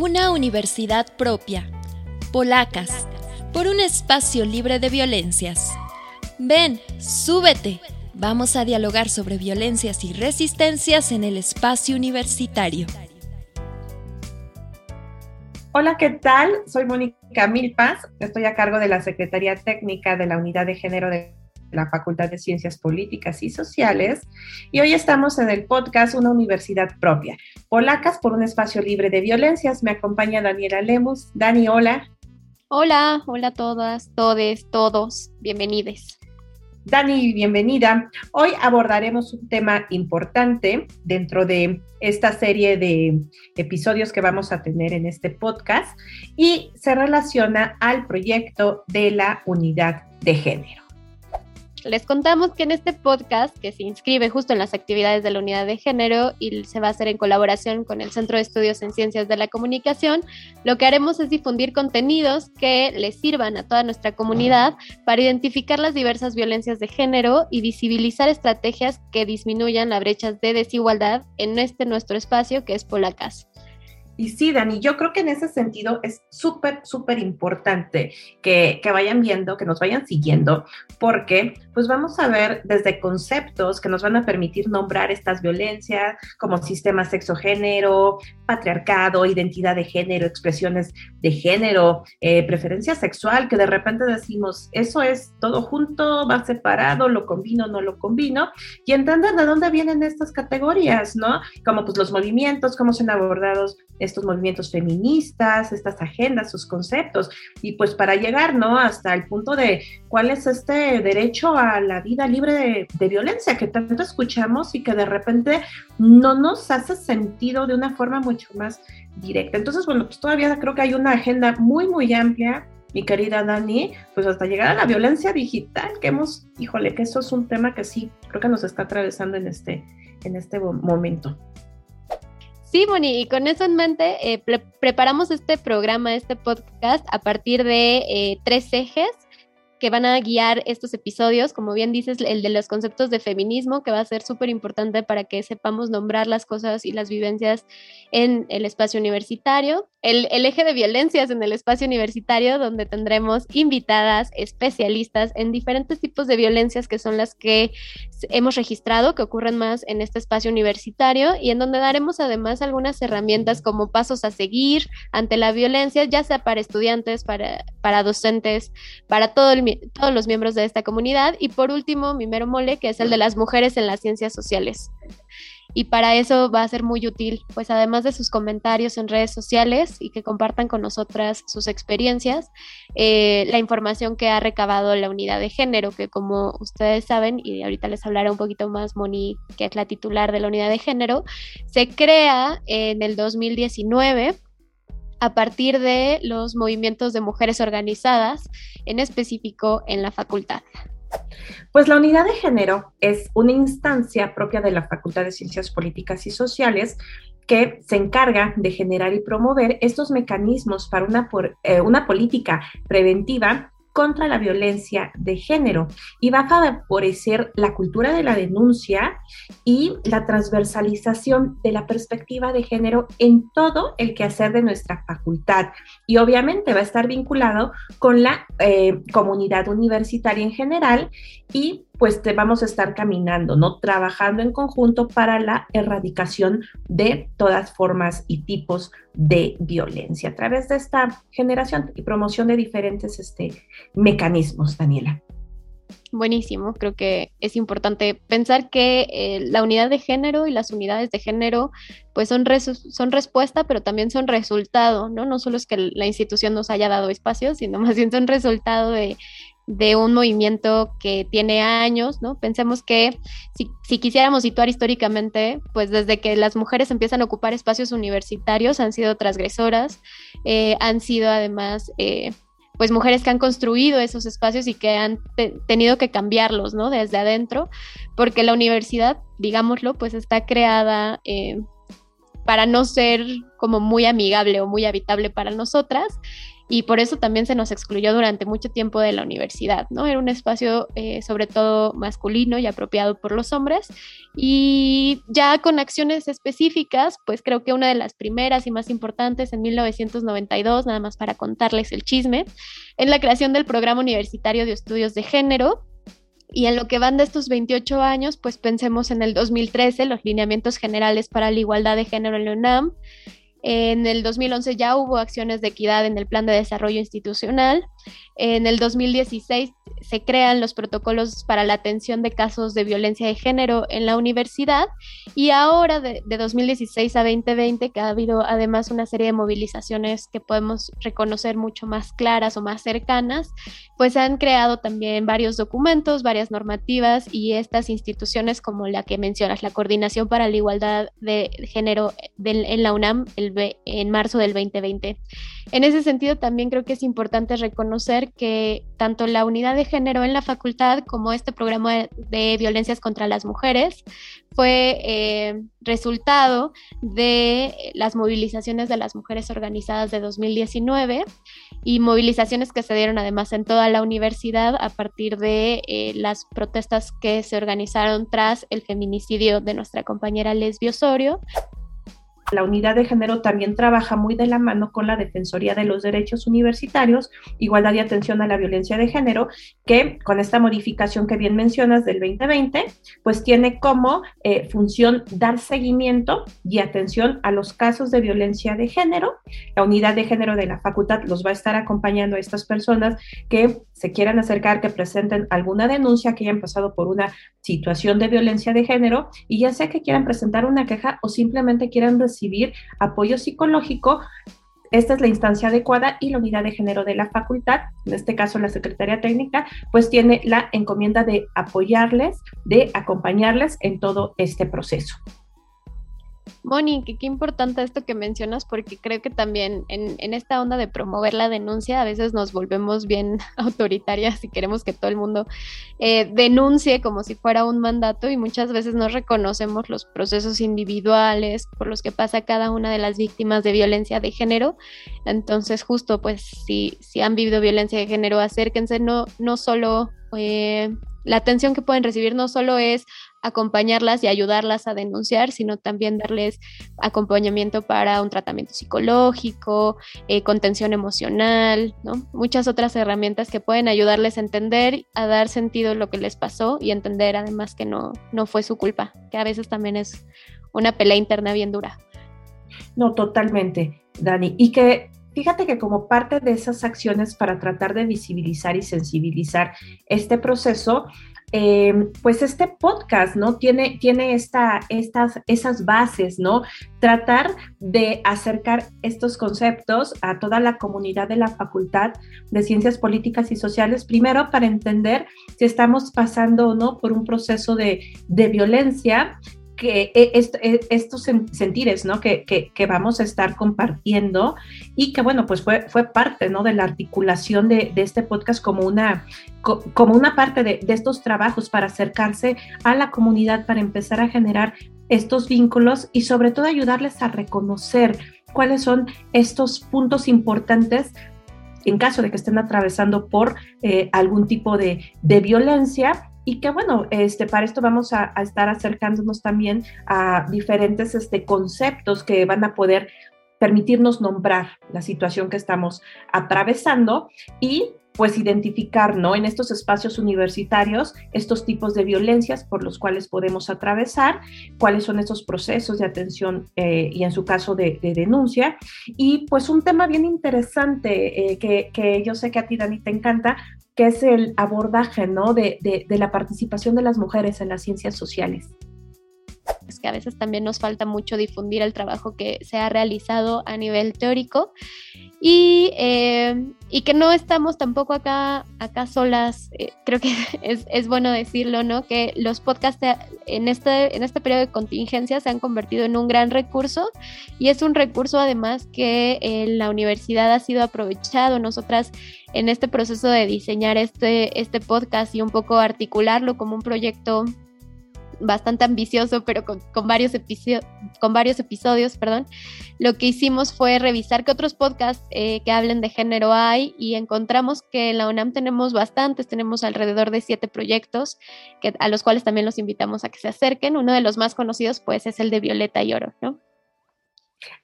Una universidad propia. Polacas. Por un espacio libre de violencias. Ven, súbete. Vamos a dialogar sobre violencias y resistencias en el espacio universitario. Hola, ¿qué tal? Soy Mónica Milpas. Estoy a cargo de la Secretaría Técnica de la Unidad de Género de la Facultad de Ciencias Políticas y Sociales. Y hoy estamos en el podcast Una Universidad Propia. Polacas por un espacio libre de violencias. Me acompaña Daniela Lemus. Dani, hola. Hola, hola a todas, todes, todos. Bienvenidos. Dani, bienvenida. Hoy abordaremos un tema importante dentro de esta serie de episodios que vamos a tener en este podcast y se relaciona al proyecto de la unidad de género. Les contamos que en este podcast, que se inscribe justo en las actividades de la unidad de género y se va a hacer en colaboración con el Centro de Estudios en Ciencias de la Comunicación, lo que haremos es difundir contenidos que les sirvan a toda nuestra comunidad para identificar las diversas violencias de género y visibilizar estrategias que disminuyan las brechas de desigualdad en este nuestro espacio que es Polacas. Y sí, Dani, yo creo que en ese sentido es súper, súper importante que, que, vayan viendo, que nos vayan siguiendo, porque pues vamos a ver desde conceptos que nos van a permitir nombrar estas violencias como sistema sexo-género, patriarcado, identidad de género, expresiones de género, eh, preferencia sexual, que de repente decimos, eso es todo junto, va separado, lo combino, no lo combino, y entender de dónde vienen estas categorías, ¿no? Como pues los movimientos, cómo se han abordado estos movimientos feministas, estas agendas, sus conceptos, y pues para llegar, ¿no? Hasta el punto de cuál es este derecho la vida libre de, violencia que tanto escuchamos y que de repente no nos hace sentido de una forma mucho más directa. Entonces, bueno, pues todavía creo que hay una agenda muy, muy amplia mi querida Dani, pues hasta llegar a la violencia digital, que hemos, híjole, que eso es un tema que sí, creo que nos está atravesando en este, en este momento. Sí, Moni, y con eso en mente, eh, preparamos este programa, este podcast, a partir de eh, tres ejes que van a guiar estos episodios, como bien dices, el de los conceptos de feminismo, que va a ser súper importante para que sepamos nombrar las cosas y las vivencias en el espacio universitario, el, el, eje de violencias en el espacio universitario, donde tendremos invitadas especialistas en diferentes tipos de violencias que son las que hemos registrado, que ocurren más en este espacio universitario, y en donde daremos además algunas herramientas como pasos a seguir ante la violencia, ya sea para estudiantes, para, para docentes, para todo el todos los miembros de esta comunidad. Y por último, mi mero mole, que es el de las mujeres en las ciencias sociales. Y para eso va a ser muy útil, pues además de sus comentarios en redes sociales y que compartan con nosotras sus experiencias, eh, la información que ha recabado la unidad de género, que como ustedes saben, y ahorita les hablará un poquito más Moni, que es la titular de la unidad de género, se crea en el 2019 a partir de los movimientos de mujeres organizadas, en específico en la facultad. Pues la unidad de género es una instancia propia de la Facultad de Ciencias Políticas y Sociales que se encarga de generar y promover estos mecanismos para una, eh, política preventiva contra la violencia de género y va a favorecer la cultura de la denuncia y la transversalización de la perspectiva de género en todo el quehacer de nuestra facultad. Y obviamente va a estar vinculado con la eh, comunidad universitaria en general y pues te vamos a estar caminando, ¿no? Trabajando en conjunto para la erradicación de todas formas y tipos de violencia a través de esta generación y promoción de diferentes este, mecanismos, Daniela. Buenísimo, creo que es importante pensar que eh, la unidad de género y las unidades de género pues son, son respuesta, pero también son resultado, ¿no? No solo es que la institución nos haya dado espacio, sino más bien son resultado de de un movimiento que tiene años, ¿no? Pensemos que si, quisiéramos situar históricamente, pues desde que las mujeres empiezan a ocupar espacios universitarios han sido transgresoras, eh, han sido además... Eh, pues mujeres que han construido esos espacios y que han tenido que cambiarlos, ¿no? Desde adentro, porque la universidad, digámoslo, pues está creada eh, para no ser como muy amigable o muy habitable para nosotras y por eso también se nos excluyó durante mucho tiempo de la universidad, ¿no? Era un espacio eh, sobre todo masculino y apropiado por los hombres y ya con acciones específicas, pues creo que una de las primeras y más importantes en 1992, nada más para contarles el chisme, en la creación del Programa Universitario de Estudios de Género, y en lo que van de estos 28 años, pues pensemos en el 2013, los lineamientos generales para la igualdad de género en la UNAM, en el 2011 ya hubo acciones de equidad en el Plan de Desarrollo Institucional. En el 2016 se crean los protocolos para la atención de casos de violencia de género en la universidad y ahora de, 2016 a 2020, que ha habido además una serie de movilizaciones que podemos reconocer mucho más claras o más cercanas, pues han creado también varios documentos, varias normativas y estas instituciones como la que mencionas, la Coordinación para la Igualdad de Género en la UNAM en marzo del 2020. En ese sentido, también creo que es importante reconocer que tanto la unidad de género en la facultad como este programa de, violencias contra las mujeres fue eh, resultado de las movilizaciones de las mujeres organizadas de 2019 y movilizaciones que se dieron además en toda la universidad a partir de eh, las protestas que se organizaron tras el feminicidio de nuestra compañera Lesbio Osorio. La unidad de género también trabaja muy de la mano con la Defensoría de los Derechos Universitarios, Igualdad y Atención a la Violencia de Género, que con esta modificación que bien mencionas del 2020, pues tiene como eh, función dar seguimiento y atención a los casos de violencia de género. La unidad de género de la facultad los va a estar acompañando a estas personas que se quieran acercar, que presenten alguna denuncia, que hayan pasado por una situación de violencia de género y ya sea que quieran presentar una queja o simplemente quieran recibir apoyo psicológico, esta es la instancia adecuada y la unidad de género de la facultad, en este caso la Secretaría Técnica, pues tiene la encomienda de apoyarles, de acompañarles en todo este proceso. Moni, qué importante esto que mencionas porque creo que también en, esta onda de promover la denuncia a veces nos volvemos bien autoritarias y queremos que todo el mundo eh, denuncie como si fuera un mandato y muchas veces no reconocemos los procesos individuales por los que pasa cada una de las víctimas de violencia de género. Entonces justo pues si, si han vivido violencia de género acérquense no, no solo... Eh, la atención que pueden recibir no solo es acompañarlas y ayudarlas a denunciar, sino también darles acompañamiento para un tratamiento psicológico, eh, contención emocional, ¿no? Muchas otras herramientas que pueden ayudarles a entender, a dar sentido a lo que les pasó y entender además que no, no fue su culpa, que a veces también es una pelea interna bien dura. No, totalmente, Dani. Y que fíjate que como parte de esas acciones para tratar de visibilizar y sensibilizar este proceso, eh, pues este podcast, ¿no? Tiene, tiene esta, estas, esas bases, ¿no? Tratar de acercar estos conceptos a toda la comunidad de la Facultad de Ciencias Políticas y Sociales, primero para entender si estamos pasando o no por un proceso de, de violencia que e, e, estos sentires, ¿no? Que, que, vamos a estar compartiendo y que, bueno, pues fue, fue parte, ¿no? De la articulación de, de este podcast como una, como una parte de, de, estos trabajos para acercarse a la comunidad, para empezar a generar estos vínculos y sobre todo ayudarles a reconocer cuáles son estos puntos importantes en caso de que estén atravesando por eh, algún tipo de, de violencia y que bueno, este, para esto vamos a, estar acercándonos también a diferentes este, conceptos que van a poder permitirnos nombrar la situación que estamos atravesando y pues identificar, ¿no? En estos espacios universitarios, estos tipos de violencias por los cuales podemos atravesar, cuáles son esos procesos de atención eh, y en su caso de, denuncia. Y pues un tema bien interesante eh, que, que, yo sé que a ti, Dani, te encanta, que es el abordaje ¿no? de, de, la participación de las mujeres en las ciencias sociales. Que a veces también nos falta mucho difundir el trabajo que se ha realizado a nivel teórico y, eh, y que no estamos tampoco acá, acá solas. Eh, creo que es, es, bueno decirlo, ¿no? Que los podcasts en este, en este periodo de contingencia se han convertido en un gran recurso y es un recurso además que en la universidad ha sido aprovechado. Nosotras en este proceso de diseñar este, este podcast y un poco articularlo como un proyecto bastante ambicioso, pero con, varios, con varios episodios, perdón, lo que hicimos fue revisar qué otros podcasts eh, que hablen de género hay y encontramos que en la UNAM tenemos bastantes, tenemos alrededor de siete proyectos que, a los cuales también los invitamos a que se acerquen. Uno de los más conocidos pues es el de Violeta y Oro, ¿no?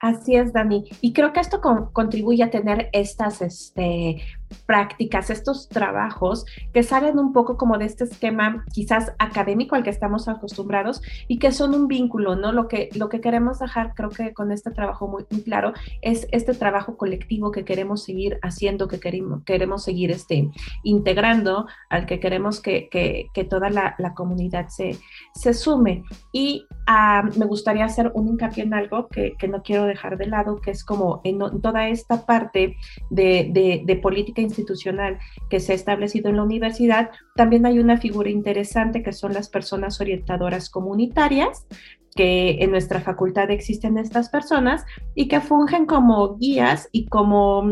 Así es, Dani. Y creo que esto contribuye a tener estas este, prácticas, estos trabajos que salen un poco como de este esquema quizás académico al que estamos acostumbrados y que son un vínculo, ¿no? Lo que, lo que queremos dejar, creo que con este trabajo muy, claro, es este trabajo colectivo que queremos seguir haciendo, que queremos, queremos seguir este, integrando, al que queremos que, que, que toda la, la, comunidad se, se sume. Y ah, me gustaría hacer un hincapié en algo que, que, no quiero dejar de lado, que es como en, toda esta parte de, de, de política institucional que se ha establecido en la universidad, también hay una figura interesante que son las personas orientadoras comunitarias, que en nuestra facultad existen estas personas y que fungen como guías y como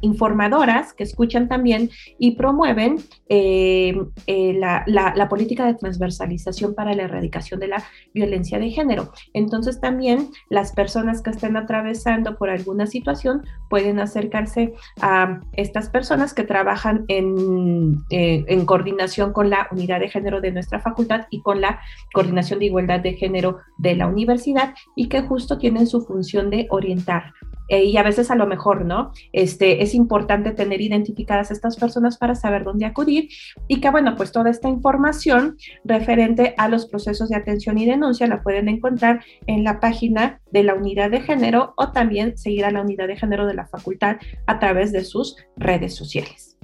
informadoras que escuchan también y promueven eh, eh, la, política de transversalización para la erradicación de la violencia de género. Entonces también las personas que estén atravesando por alguna situación pueden acercarse a estas personas que trabajan en, eh, en coordinación con la unidad de género de nuestra facultad y con la coordinación de igualdad de género de la universidad y que justo tienen su función de orientar. Eh, y a veces a lo mejor, ¿no? Este, es importante tener identificadas estas personas para saber dónde acudir y que, bueno, pues toda esta información referente a los procesos de atención y denuncia la pueden encontrar en la página de la unidad de género o también seguir a la unidad de género de la facultad a través de sus redes sociales.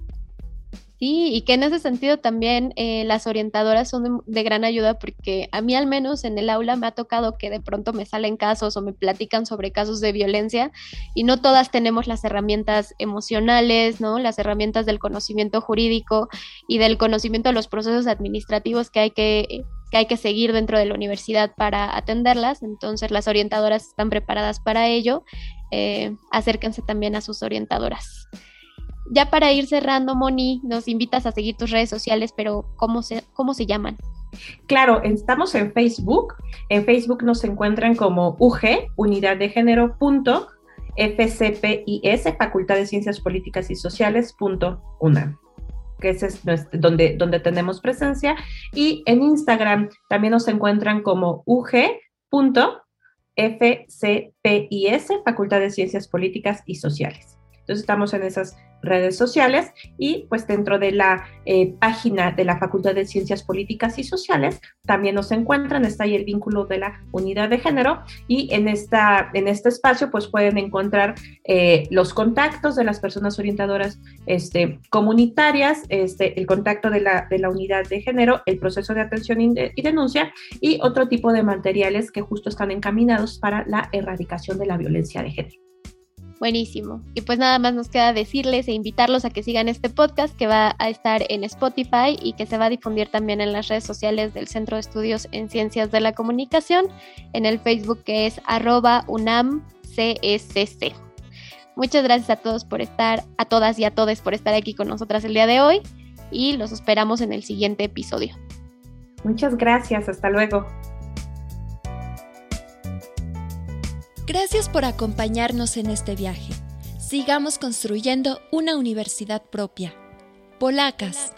Sí, y que en ese sentido también eh, las orientadoras son de, gran ayuda porque a mí al menos en el aula me ha tocado que de pronto me salen casos o me platican sobre casos de violencia y no todas tenemos las herramientas emocionales, ¿no? Las herramientas del conocimiento jurídico y del conocimiento de los procesos administrativos que hay que, que hay que seguir dentro de la universidad para atenderlas. Entonces las orientadoras están preparadas para ello. Eh, acérquense también a sus orientadoras. Ya para ir cerrando, Moni, nos invitas a seguir tus redes sociales, pero ¿cómo se, cómo se llaman? Claro, estamos en Facebook. En Facebook nos encuentran como UG, Unidad de Género, punto, FCPIS, Facultad de Ciencias Políticas y Sociales, punto, UNAM que es donde, donde tenemos presencia. Y en Instagram también nos encuentran como UG, punto, FCPIS, Facultad de Ciencias Políticas y Sociales. Entonces estamos en esas redes sociales y pues dentro de la eh, página de la Facultad de Ciencias Políticas y Sociales también nos encuentran, está ahí el vínculo de la unidad de género y en, esta, en este espacio pues pueden encontrar eh, los contactos de las personas orientadoras este, comunitarias, este, el contacto de la, de la unidad de género, el proceso de atención y denuncia y otro tipo de materiales que justo están encaminados para la erradicación de la violencia de género. Buenísimo. Y pues nada más nos queda decirles e invitarlos a que sigan este podcast que va a estar en Spotify y que se va a difundir también en las redes sociales del Centro de Estudios en Ciencias de la Comunicación, en el Facebook que es arroba UNAMCSC. Muchas gracias a todos por estar, a todas y a todos por estar aquí con nosotras el día de hoy y los esperamos en el siguiente episodio. Muchas gracias, hasta luego. Gracias por acompañarnos en este viaje. Sigamos construyendo una universidad propia. Polacas.